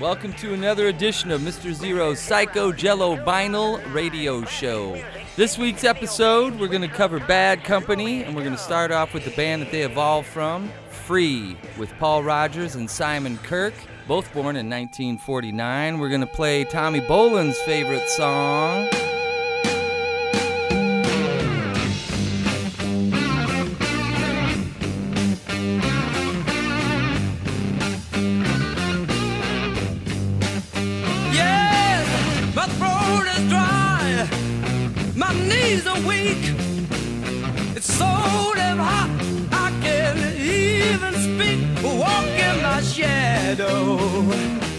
Welcome to another edition of Mr. Zero's Psycho Jello Vinyl Radio Show. This week's episode, we're going to cover Bad Company, and we're going to start off with the band that they evolved from, Free, with Paul Rodgers and Simon Kirke, both born in 1949. We're going to play Tommy Bolin's favorite song. Shadow.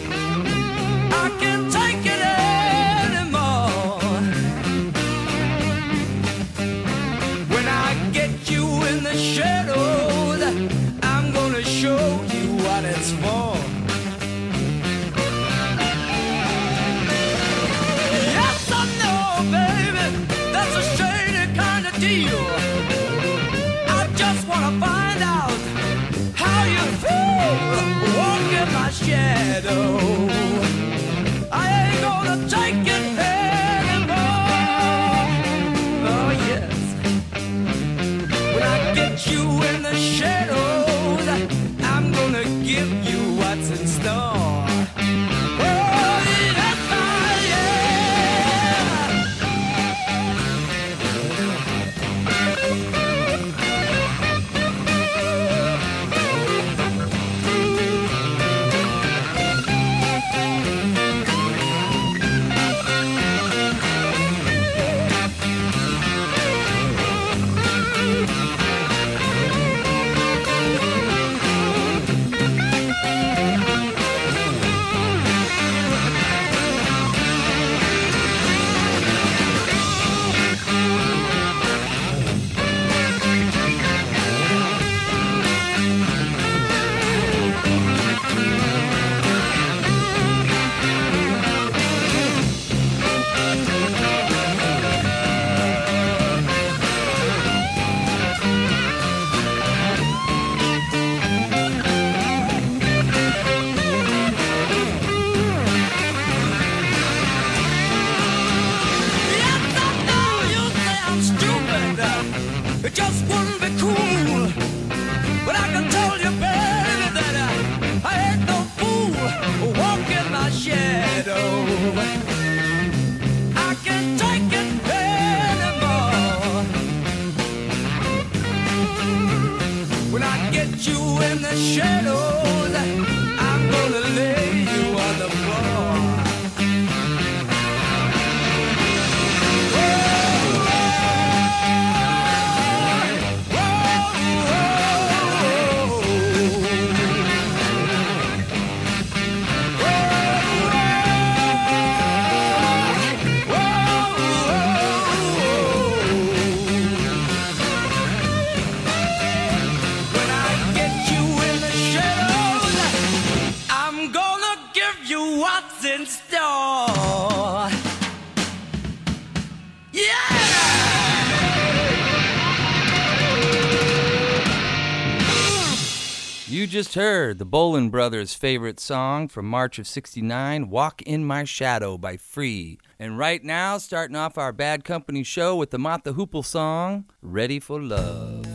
Just heard the Bolin Brothers' favorite song from March of 69, Walk in My Shadow by Free. And right now, starting off our Bad Company show with the the Hoople song, Ready for Love.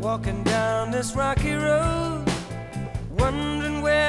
Walking down this rocky road, wondering where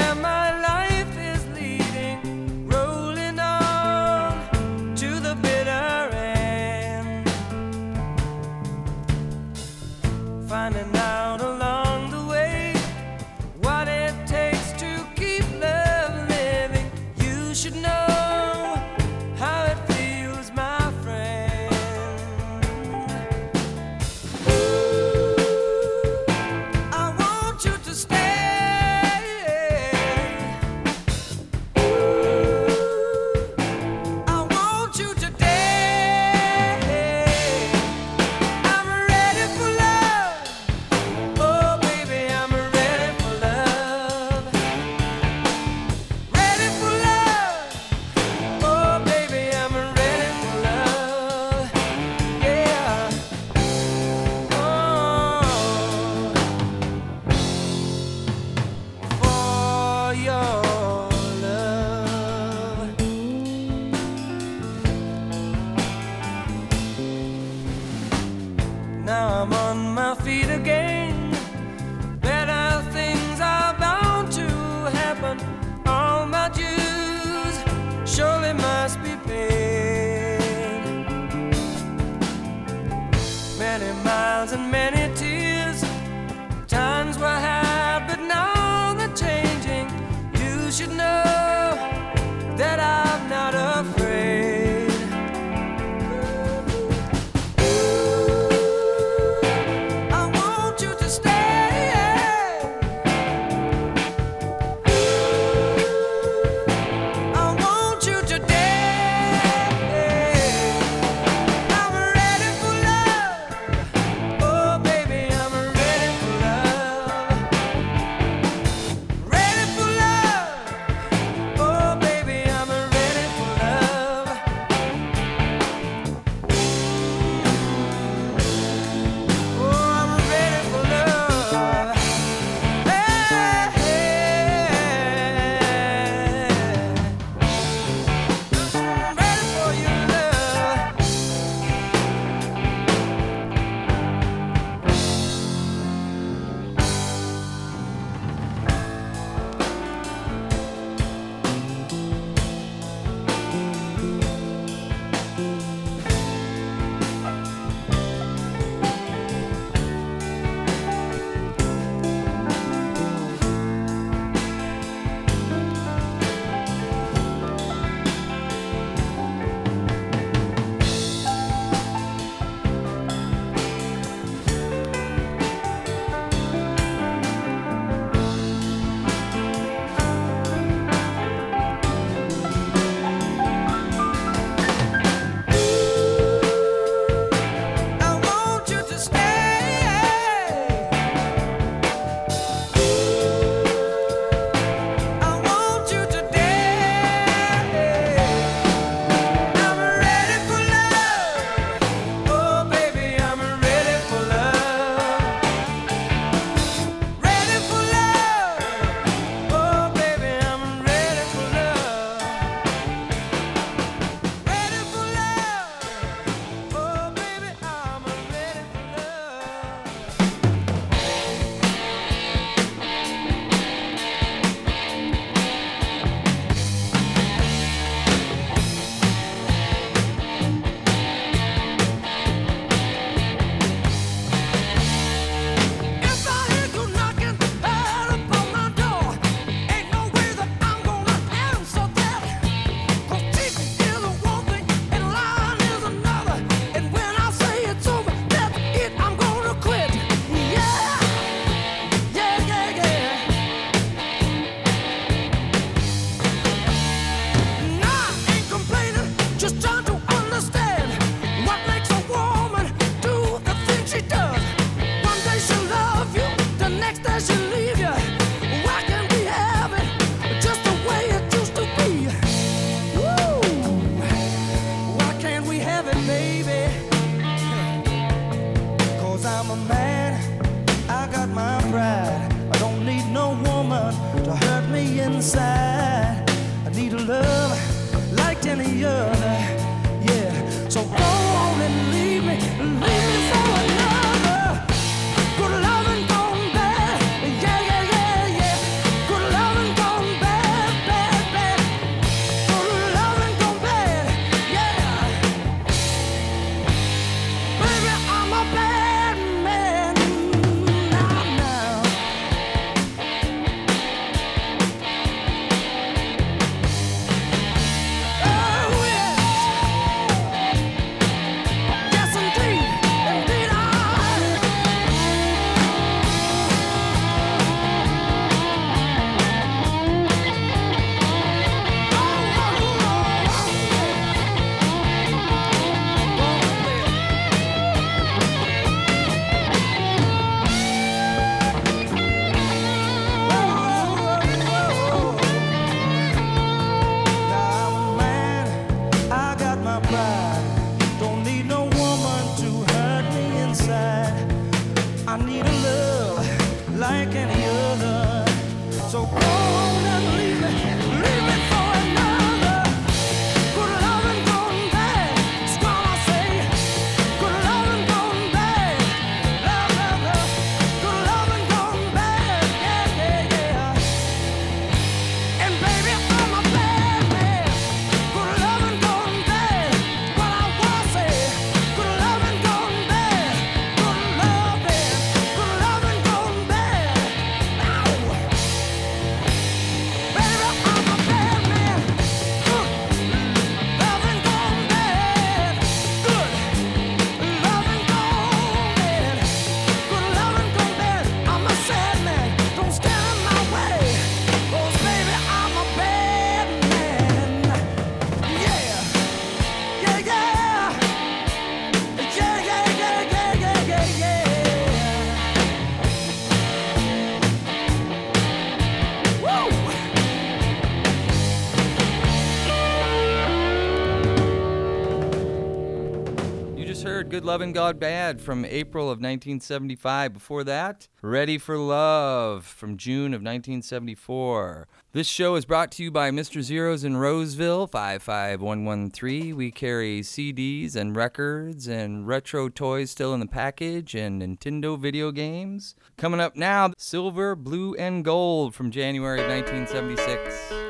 heard Good Lovin' Gone Bad from April of 1975. Before that, Ready for Love from June of 1974. This show is brought to you by Mr. Zeros in Roseville, 55113. We carry CDs and records and retro toys still in the package and Nintendo video games. Coming up now, Silver, Blue, and Gold from January of 1976.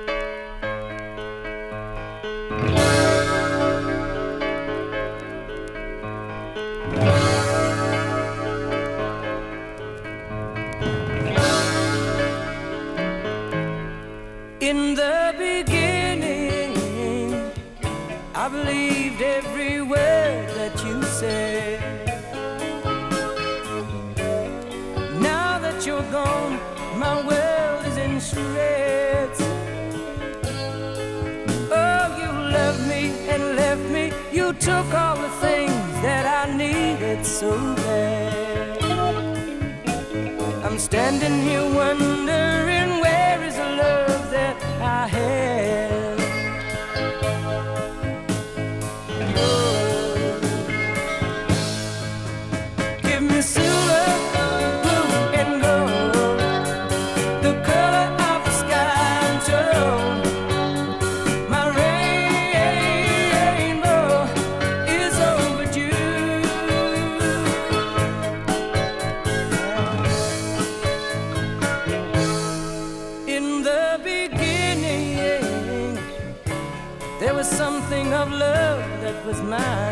Took all the things that I needed so bad. I'm standing here wondering where is the love that I had. Oh. Give me silver, that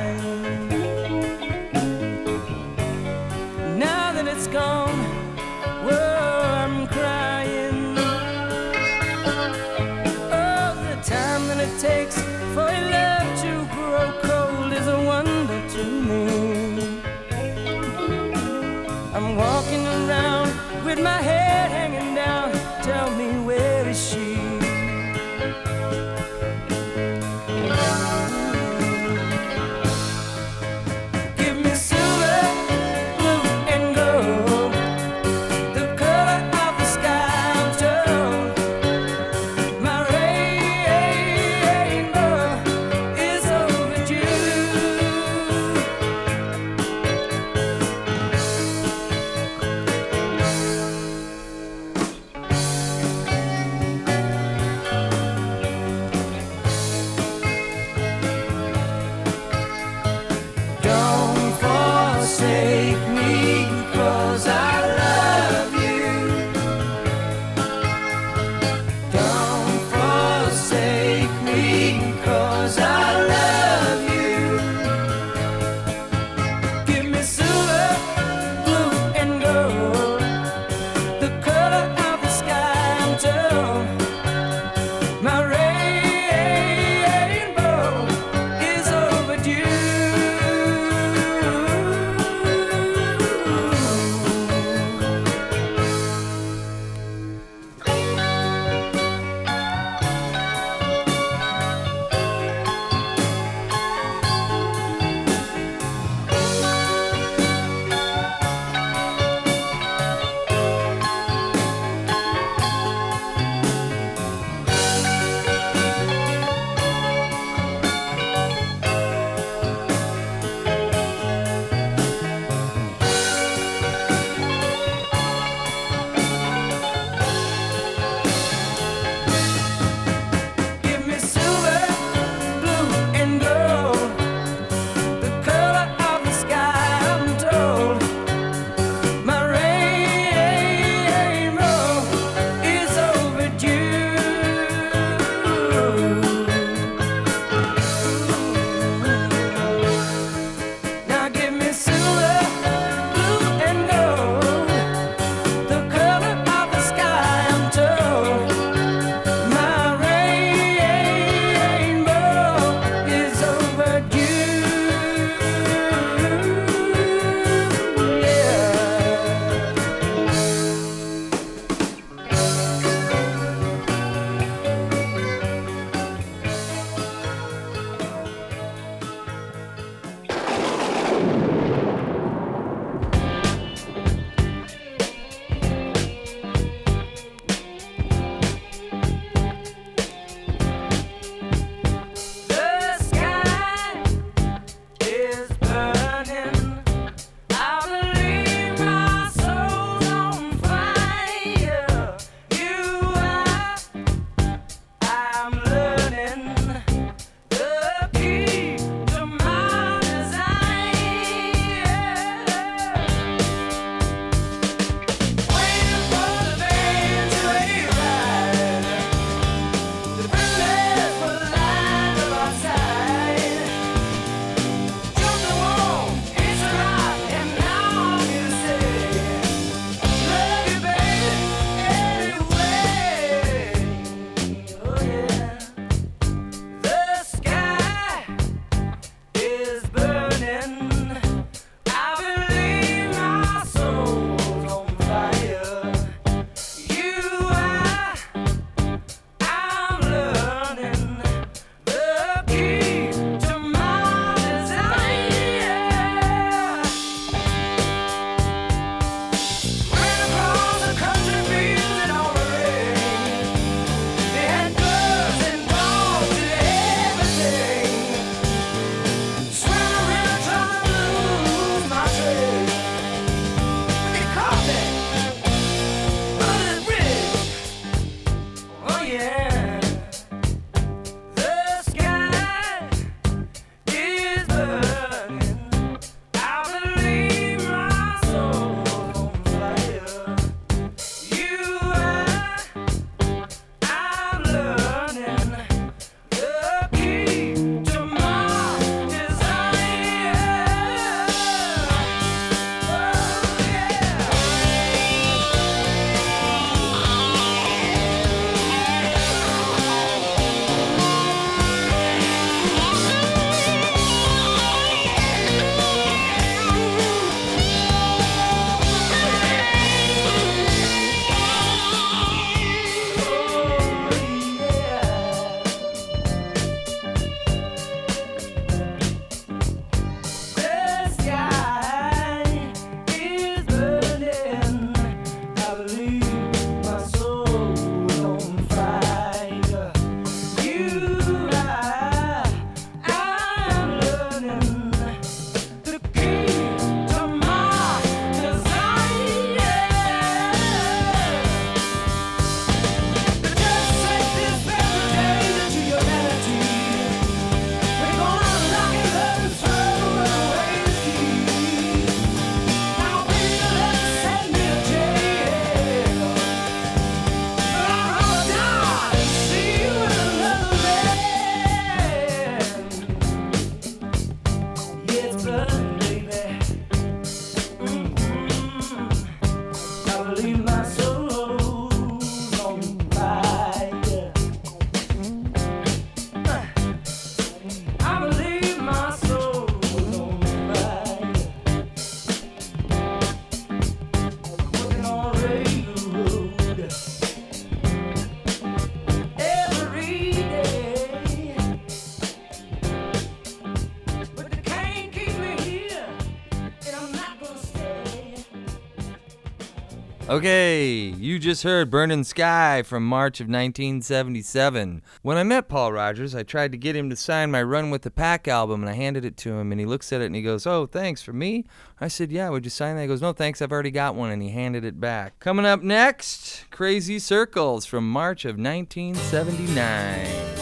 Okay, you just heard Burning Sky from March of 1977. When I met Paul Rodgers, I tried to get him to sign my Run with the Pack album, and I handed it to him, and he looks at it and he goes, Oh, thanks, for me? I said, Yeah, would you sign that? He goes, No, thanks, I've already got one, and he handed it back. Coming up next, Crazy Circles from March of 1979.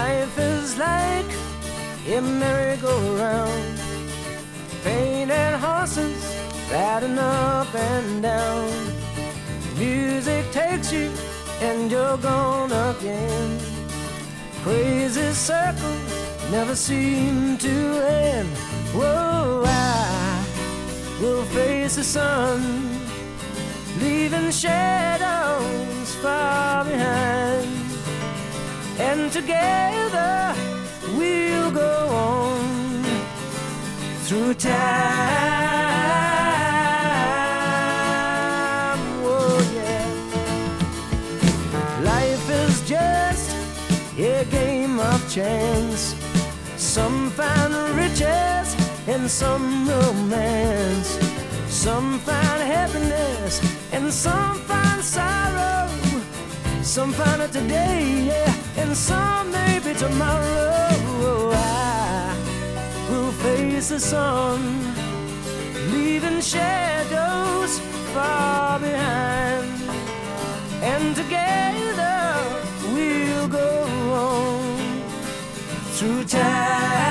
Life is like a merry-go-round, painted horses riding up and down. Music takes you and you're gone again. Crazy circles never seem to end. Whoa, I will face the sun, leaving shadows far behind. And together we'll go on through time. Whoa, yeah. Life is just a game of chance. Some find riches and some romance. Some find happiness and some find sorrow. Some find it today, yeah, and some maybe tomorrow. I will face the sun, leaving shadows far behind. And together we'll go on through time.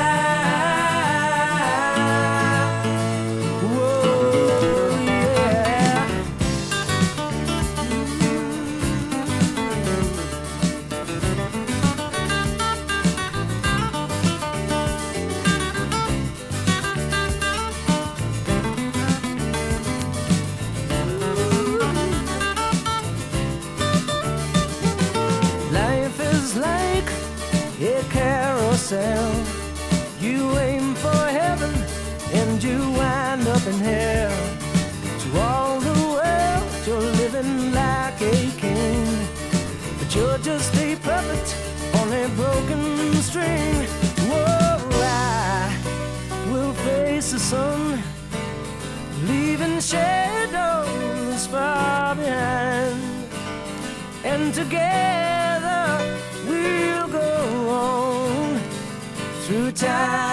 Time.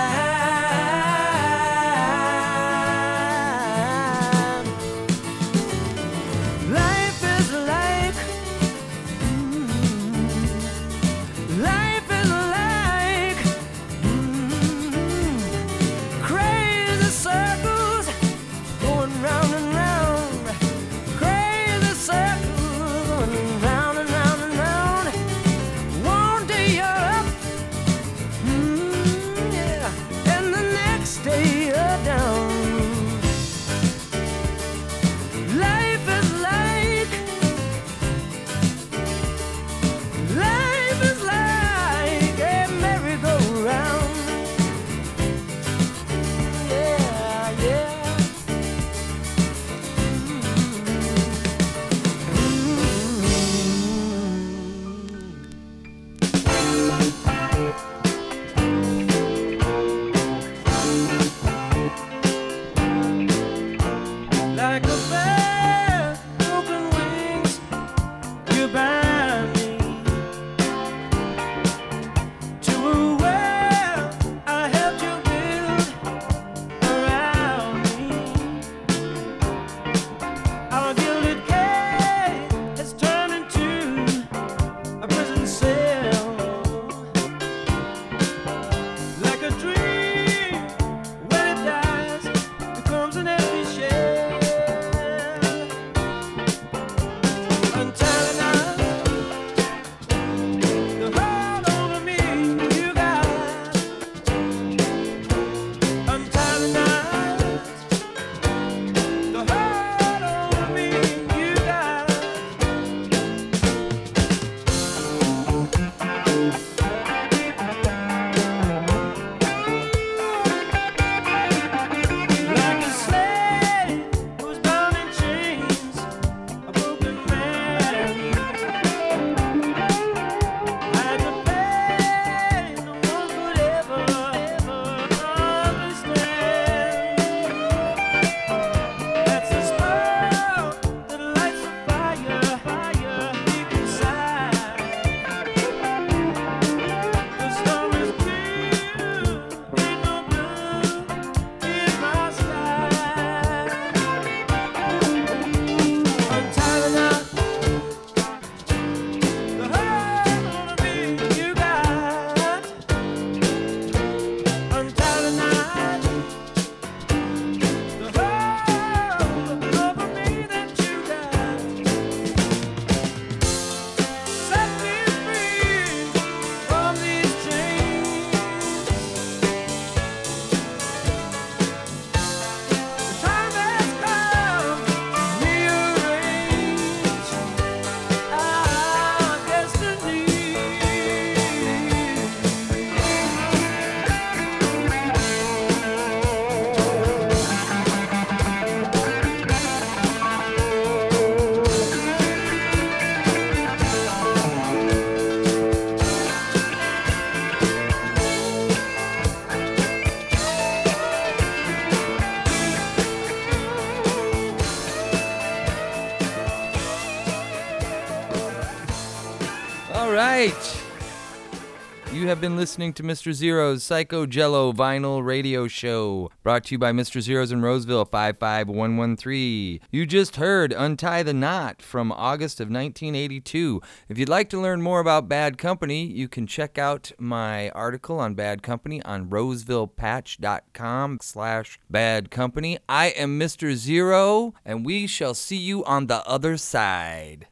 Have been listening to Mr. Zero's Psycho Jello vinyl radio show, brought to you by Mr. Zero's in Roseville 55113. You just heard Untie the Knot from August of 1982. If you'd like to learn more about Bad Company, you can check out my article on Bad Company on rosevillepatch.com slash bad company. I am Mr. Zero, and we shall see you on the other side.